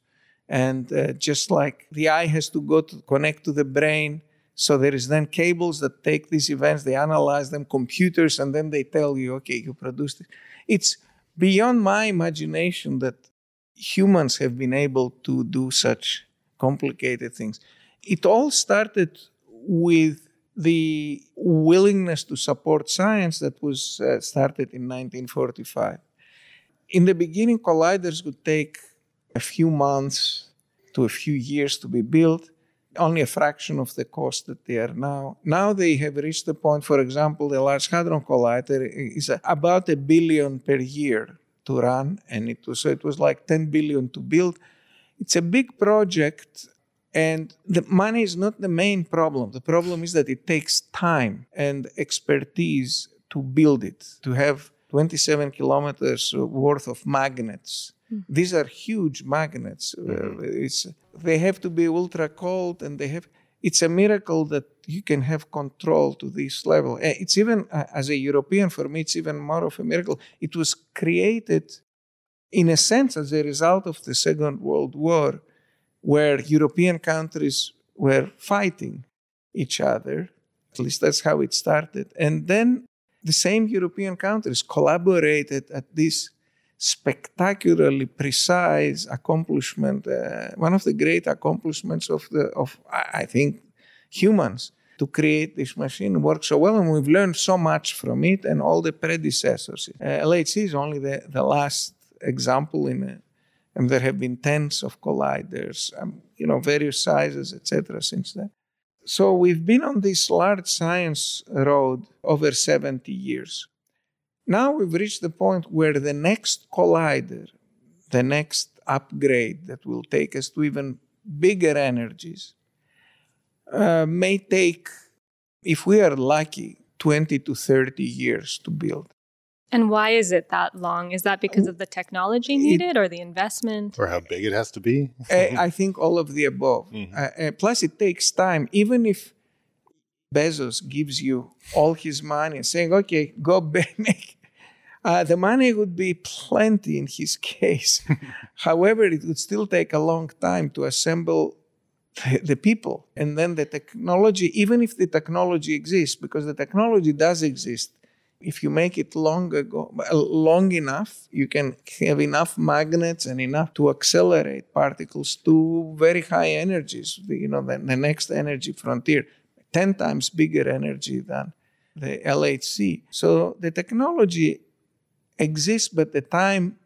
And uh, just like the eye has to go to connect to the brain, so there is then cables that take these events, they analyze them, computers, and then they tell you, okay, you produced it. It's beyond my imagination that humans have been able to do such complicated things. It all started with the willingness to support science that was uh, started in 1945. In the beginning, colliders would take a few months to a few years to be built, only a fraction of the cost that they are now. Now they have reached the point, for example, the Large Hadron Collider is about a billion per year to run, and it was, so it was like 10 billion to build. It's a big project, and the money is not the main problem. The problem is that it takes time and expertise to build it, to have 27 kilometers worth of magnets Mm-hmm. These are huge magnets. Mm-hmm. It's, they have to be ultra cold, and they have. It's a miracle that you can have control to this level. Eh, it's even uh, as a European, for me, it's even more of a miracle. It was created, in a sense, as a result of the Second World War, where European countries were fighting each other. At least that's how it started. And then the same European countries collaborated at this spectacularly precise accomplishment, uh, one of the great accomplishments of the of I think humans to create this machine works so well, and we've learned so much from it and all the predecessors. Uh, LHC is only the, the last example in a, and there have been tens of colliders, um, you know, various sizes, etc. Since then. So we've been on this large science road over 70 years. Now we've reached the point where the next collider, the next upgrade that will take us to even bigger energies, uh, may take, if we are lucky, 20 to 30 years to build. And why is it that long? Is that because of the technology needed or the investment? Or how big it has to be? I, [laughs] I think all of the above. Mm-hmm. Uh, uh, plus, it takes time. Even if Bezos gives you all his money saying, okay, go [laughs] make. Uh, the money would be plenty in his case. [laughs] However, it would still take a long time to assemble the, the people. And then the technology, even if the technology exists, because the technology does exist, if you make it long ago, uh, long enough, you can have enough magnets and enough to accelerate particles to very high energies. You know, the, the next energy frontier, ten times bigger energy than the LHC. So the technology exists, but the time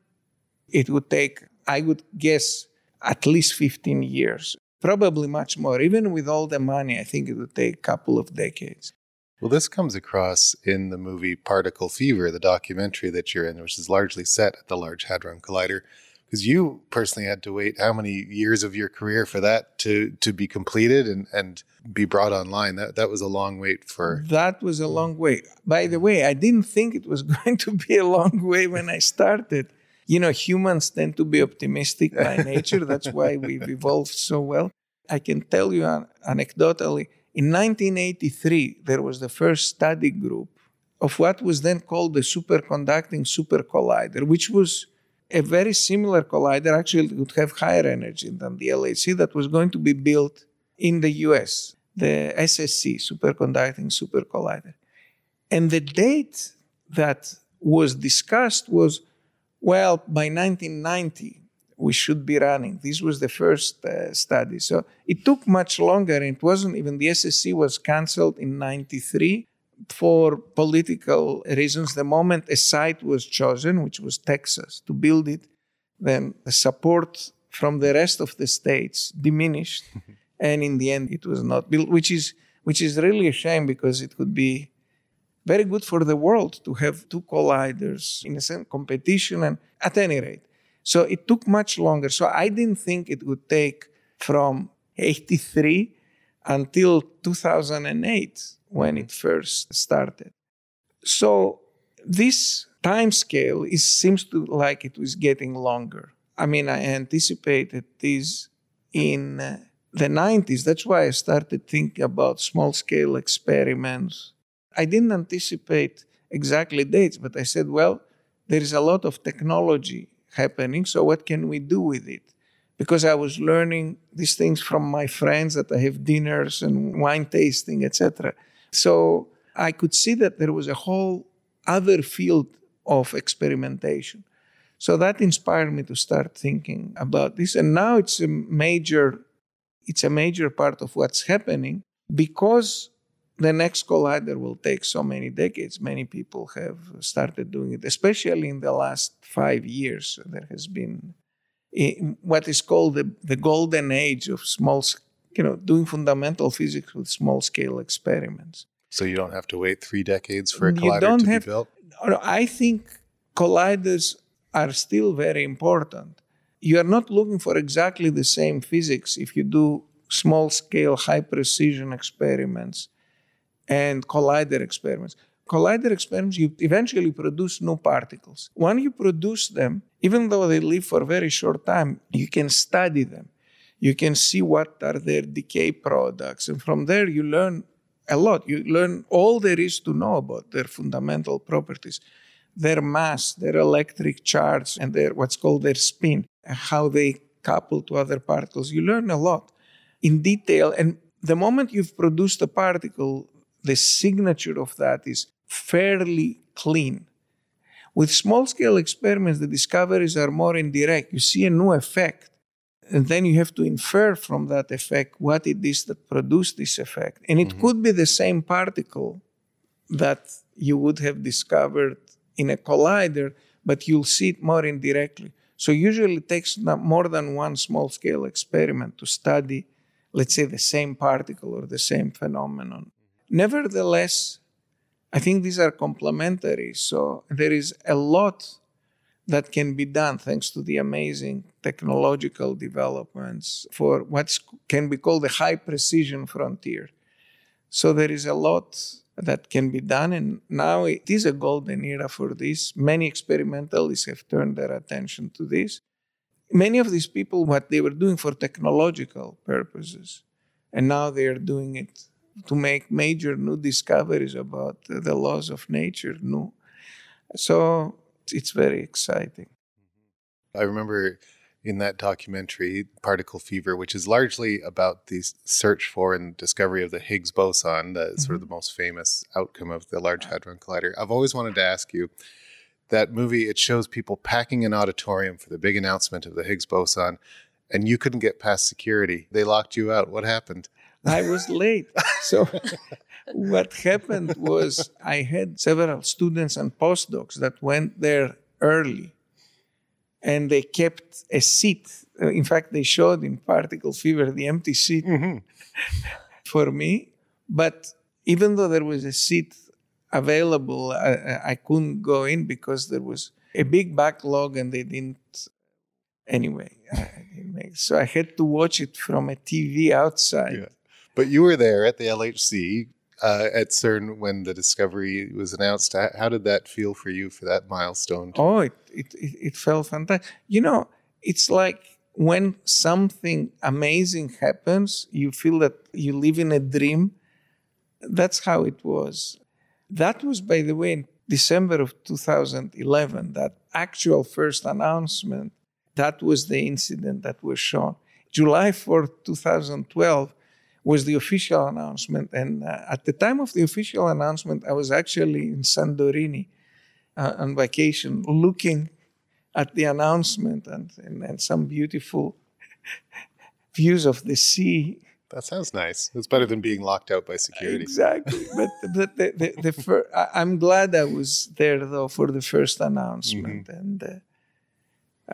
it would take, I would guess, at least 15 years. Probably much more. Even with all the money, I think it would take a couple of decades. Well, this comes across in the movie Particle Fever, the documentary that you're in, which is largely set at the Large Hadron Collider. Because you personally had to wait how many years of your career for that to to be completed and, and be brought online. That that was a long wait for That was a long wait. By the way, I didn't think it was [laughs] going to be a long way when I started. You know, humans tend to be optimistic by [laughs] nature. That's why we've evolved so well. I can tell you anecdotally, in 1983, there was the first study group of what was then called the superconducting super collider, which was a very similar collider. Actually, would have higher energy than the LHC that was going to be built in the US, the SSC, superconducting super collider. And the date that was discussed was well, by 1990, we should be running. This was the first uh, study. So it took much longer. It wasn't even the SSC was canceled in 93 for political reasons. The moment a site was chosen, which was Texas, to build it, then the support from the rest of the states diminished. [laughs] and in the end, it was not built, which is, which is really a shame because it could be very good for the world to have two colliders in a sense competition and at any rate so it took much longer. So I didn't think it would take from 83 until 2008 when it first started. So this time scale is, seems to like it was getting longer. I mean, I anticipated this in the 90s. That's why I started thinking about small scale experiments. I didn't anticipate exactly dates, but I said, well, there is a lot of technology happening. So what can we do with it? Because I was learning these things from my friends that I have dinners and wine tasting, etc. So I could see that there was a whole other field of experimentation. So that inspired me to start thinking about this. And now it's a major, it's a major part of what's happening because the next collider will take so many decades. Many people have started doing it, especially in the last five years. There has been what is called the, the golden age of small, you know, doing fundamental physics with small scale experiments. So you don't have to wait three decades for a collider to have, be built? I think colliders are still very important. You are not looking for exactly the same physics if you do small scale, high precision experiments and collider experiments. Collider experiments, you eventually produce new particles. When you produce them, even though they live for a very short time, you can study them. You can see what are their decay products. And from there, you learn a lot. You learn all there is to know about their fundamental properties, their mass, their electric charge, and their what's called their spin, and how they couple to other particles. You learn a lot in detail. And the moment you've produced a particle, the signature of that is fairly clean. With small scale experiments, the discoveries are more indirect. You see a new effect, and then you have to infer from that effect what it is that produced this effect. And it mm-hmm. could be the same particle that you would have discovered in a collider, but you'll see it more indirectly. So usually it takes more than one small scale experiment to study, let's say, the same particle or the same phenomenon. Nevertheless, I think these are complementary. So there is a lot that can be done thanks to the amazing technological developments for what can be called the high precision frontier. So there is a lot that can be done, and now it is a golden era for this. Many experimentalists have turned their attention to this. Many of these people, what they were doing for technological purposes, and now they are doing it to make major new discoveries about the laws of nature. New, so it's very exciting. I remember in that documentary, Particle Fever, which is largely about the search for and discovery of the Higgs boson, the mm-hmm. sort of mm-hmm. the most famous outcome of the Large Hadron Collider. I've always wanted to ask you that movie, it shows people packing an auditorium for the big announcement of the Higgs boson, and you couldn't get past security. They locked you out. What happened? I was late. So [laughs] what happened was I had several students and postdocs that went there early and they kept a seat. In fact, they showed in Particle Fever the empty seat mm-hmm. [laughs] for me. But even though there was a seat available, I, I couldn't go in because there was a big backlog and they didn't. Anyway, [laughs] I, so I had to watch it from a TV outside. Yeah. But you were there at the LHC uh, at CERN when the discovery was announced. How did that feel for you for that milestone? Oh, it, it, it felt fantastic. You know, it's like when something amazing happens, you feel that you live in a dream. That's how it was. That was, by the way, in December of 2011, that actual first announcement. That was the incident that was shown. July 4th, 2012, was the official announcement. And uh, at the time of the official announcement, I was actually in Santorini uh, on vacation looking at the announcement and, and, and some beautiful [laughs] views of the sea. That sounds nice. It's better than being locked out by security. Exactly. [laughs] but but the, the, the fir- I, am glad I was there though for the first announcement, mm-hmm. and uh,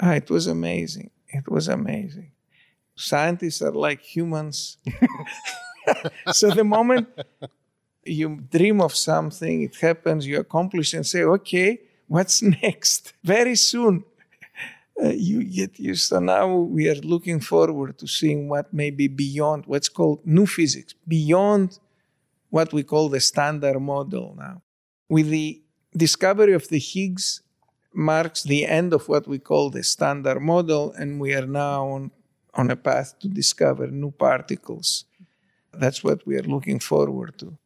ah, it was amazing. It was amazing scientists are like humans. [laughs] so the moment you dream of something, it happens, you accomplish, and say, okay, what's [laughs] next? Very soon. Uh, you get used. So now we are looking forward to seeing what may be beyond what's called new physics, beyond what we call the standard model now. With the discovery of the Higgs marks the end of what we call the standard model, and we are now on on a path to discover new particles. That's what we are looking forward to.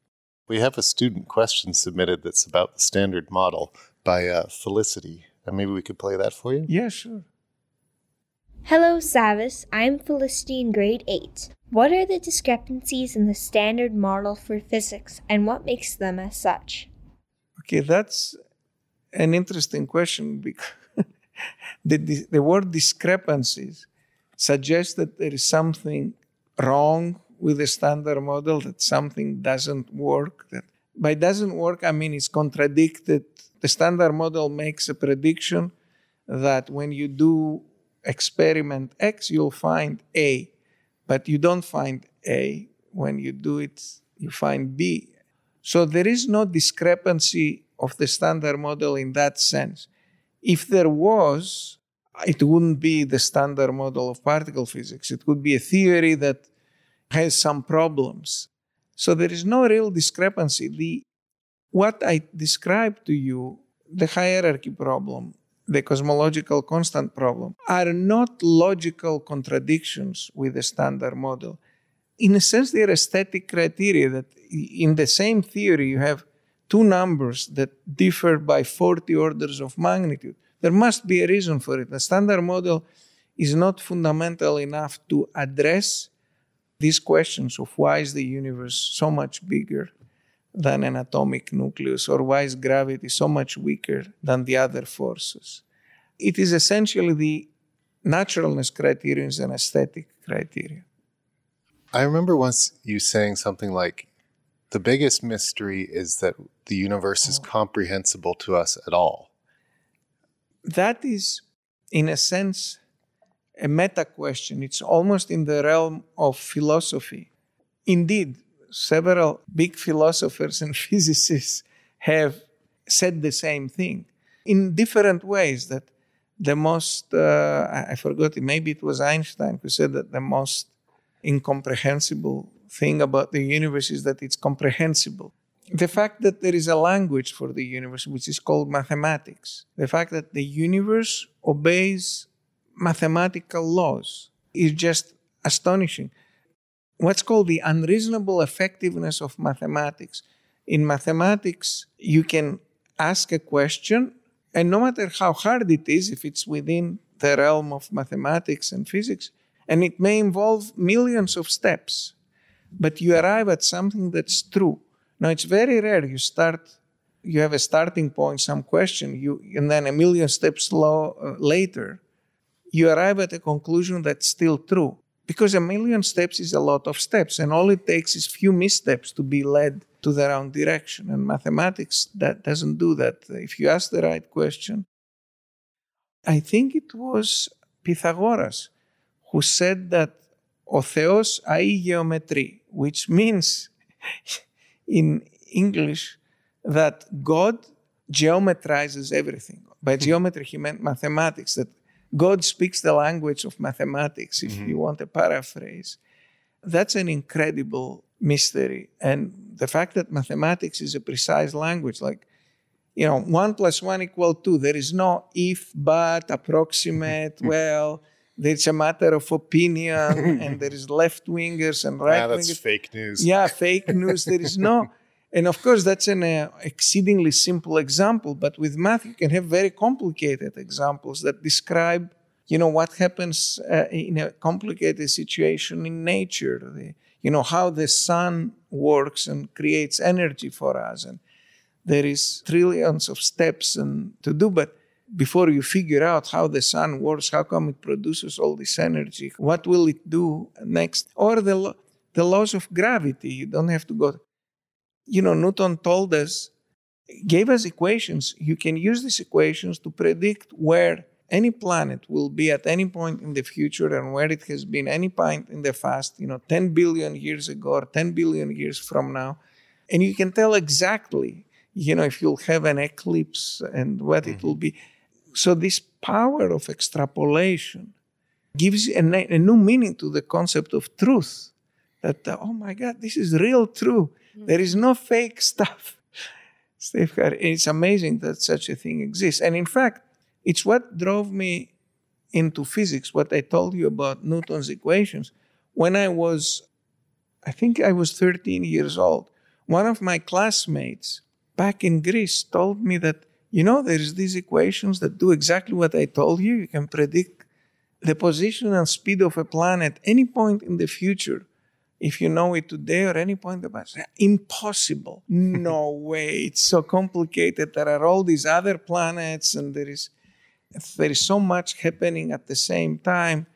We have a student question submitted that's about the standard model by uh, Felicity. And maybe we could play that for you? Yeah, sure. Hello, Savas. I'm Felicity in grade 8. What are the discrepancies in the standard model for physics and what makes them as such? Okay, that's an interesting question because [laughs] the, the, the word discrepancies suggests that there is something wrong with the standard model, that something doesn't work. That by doesn't work, I mean it's contradicted. The standard model makes a prediction that when you do experiment X, you'll find A, but you don't find A. When you do it, you find B. So there is no discrepancy of the standard model in that sense. If there was, it wouldn't be the standard model of particle physics. It would be a theory that has some problems. So there is no real discrepancy. The, what I described to you, the hierarchy problem, the cosmological constant problem, are not logical contradictions with the standard model. In a sense, they are aesthetic criteria that in the same theory you have two numbers that differ by 40 orders of magnitude. There must be a reason for it. The standard model is not fundamental enough to address these questions of why is the universe so much bigger than an atomic nucleus, or why is gravity so much weaker than the other forces? It is essentially the naturalness criterion is an aesthetic criteria. I remember once you saying something like, the biggest mystery is that the universe is oh. comprehensible to us at all. That is, in a sense, a meta question. It's almost in the realm of philosophy. Indeed, several big philosophers and [laughs] physicists have said the same thing in different ways that the most, uh, I forgot it, maybe it was Einstein who said that the most incomprehensible thing about the universe is that it's comprehensible. The fact that there is a language for the universe, which is called mathematics, the fact that the universe obeys mathematical laws is just astonishing. What's called the unreasonable effectiveness of mathematics. In mathematics, you can ask a question, and no matter how hard it is, if it's within the realm of mathematics and physics, and it may involve millions of steps, but you arrive at something that's true. Now, it's very rare you start, you have a starting point, some question, you, and then a million steps low, uh, later, you arrive at a conclusion that's still true. Because a million steps is a lot of steps, and all it takes is few missteps to be led to the wrong direction. And mathematics that doesn't do that. If you ask the right question, I think it was Pythagoras who said that ο Θεός αεί γεωμετρή, which means [laughs] in English that God geometrizes everything. By hmm. geometry, he meant mathematics, that God speaks the language of mathematics, if mm-hmm. you want a paraphrase. That's an incredible mystery. And the fact that mathematics is a precise language, like, you know, one plus one equal two, there is no if, but, approximate, [laughs] well, it's a matter of opinion [laughs] and there is left wingers and right yeah, that's fake news. Yeah, fake news. There is no, [laughs] and of course that's an uh, exceedingly simple example. But with math, you can have very complicated examples that describe, you know, what happens uh, in a complicated situation in nature. The, you know how the sun works and creates energy for us, and there is trillions of steps and to do, but before you figure out how the sun works, how come it produces all this energy, what will it do next, or the, the laws of gravity. You don't have to go. You know, Newton told us, gave us equations. You can use these equations to predict where any planet will be at any point in the future and where it has been any point in the past, you know, 10 billion years ago or 10 billion years from now. And you can tell exactly, you know, if you'll have an eclipse and what mm-hmm. it will be. So, this power of extrapolation gives a, a new meaning to the concept of truth. That, uh, oh my God, this is real true. Mm-hmm. There is no fake stuff. [laughs] Steve, it's amazing that such a thing exists. And in fact, it's what drove me into physics, what I told you about Newton's equations. When I was, I think I was 13 years old, one of my classmates back in Greece told me that you know, there's these equations that do exactly what I told you. You can predict the position and speed of a planet any point in the future. If you know it today or any point in the past, impossible. [laughs] no way. It's so complicated. There are all these other planets, and there is there is so much happening at the same time.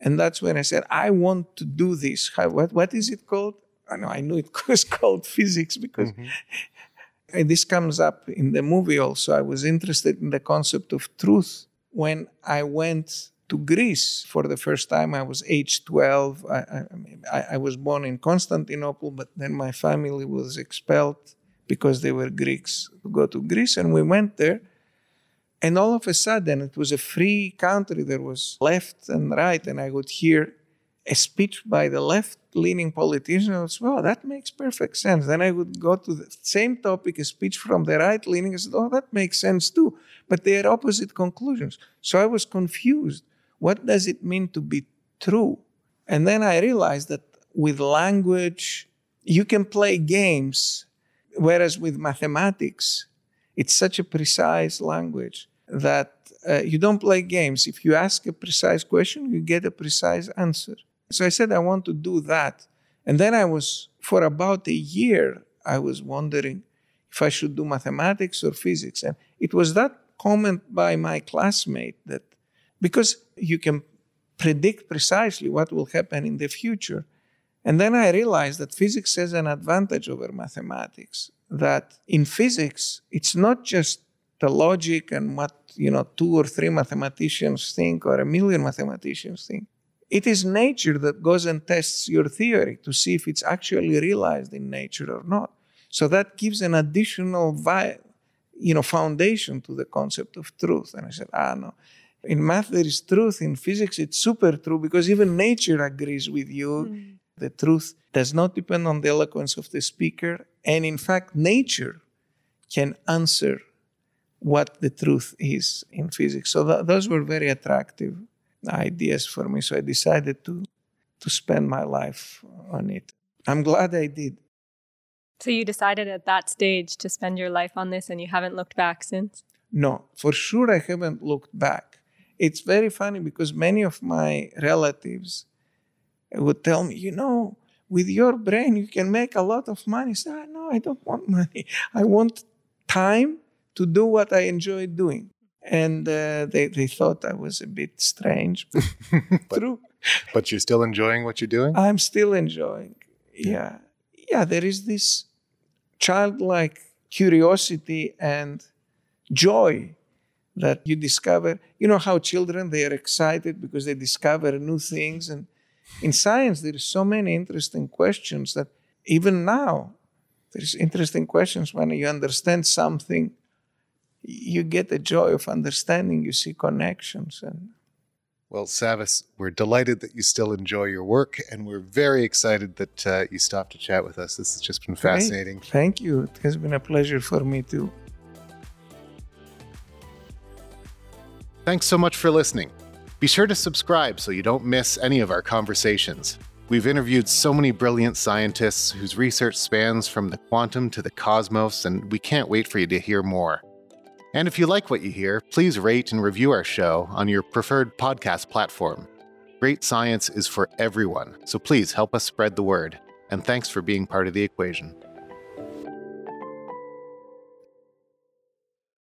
And that's when I said, I want to do this. How, what, what is it called? I know I knew it [laughs] was called physics because mm-hmm. This comes up in the movie also. I was interested in the concept of truth when I went to Greece for the first time. I was age 12. I, I, I, was born in Constantinople, but then my family was expelled because they were Greeks to go to Greece. And we went there. And all of a sudden, it was a free country. There was left and right. And I would hear a speech by the left leaning politician, I was, well, that makes perfect sense. Then I would go to the same topic, a speech from the right leaning, I said, oh, that makes sense too. But they are opposite conclusions. So I was confused. What does it mean to be true? And then I realized that with language, you can play games, whereas with mathematics, it's such a precise language that uh, you don't play games. If you ask a precise question, you get a precise answer. So I said, I want to do that. And then I was, for about a year, I was wondering if I should do mathematics or physics. And it was that comment by my classmate that because you can predict precisely what will happen in the future. And then I realized that physics has an advantage over mathematics. That in physics, it's not just the logic and what you know two or three mathematicians think or a million mathematicians think. It is nature that goes and tests your theory to see if it's actually realized in nature or not. So that gives an additional vi- you know, foundation to the concept of truth. And I said, ah, no. In math, there is truth. In physics, it's super true because even nature agrees with you. Mm. The truth does not depend on the eloquence of the speaker. And in fact, nature can answer what the truth is in physics. So th- those were very attractive ideas for me. So I decided to, to spend my life on it. I'm glad I did. So you decided at that stage to spend your life on this and you haven't looked back since? No, for sure I haven't looked back. It's very funny because many of my relatives would tell me, you know, with your brain you can make a lot of money. I say, ah, no, I don't want money. [laughs] I want time to do what I enjoy doing. And uh, they, they thought I was a bit strange. [laughs] but, True. But you're still enjoying what you're doing? I'm still enjoying. Yeah yeah, there is this childlike curiosity and joy that you discover. You know how children they are excited because they discover new things, and in science there is so many interesting questions that even now there's interesting questions when you understand something. You get the joy of understanding. You see connections and well, Savas, we're delighted that you still enjoy your work, and we're very excited that uh, you stopped to chat with us. This has just been fascinating. Great. Thank you. It has been a pleasure for me too. Thanks so much for listening. Be sure to subscribe so you don't miss any of our conversations. We've interviewed so many brilliant scientists whose research spans from the quantum to the cosmos, and we can't wait for you to hear more. And if you like what you hear, please rate and review our show on your preferred podcast platform. Great science is for everyone, so please help us spread the word. And thanks for being part of the equation.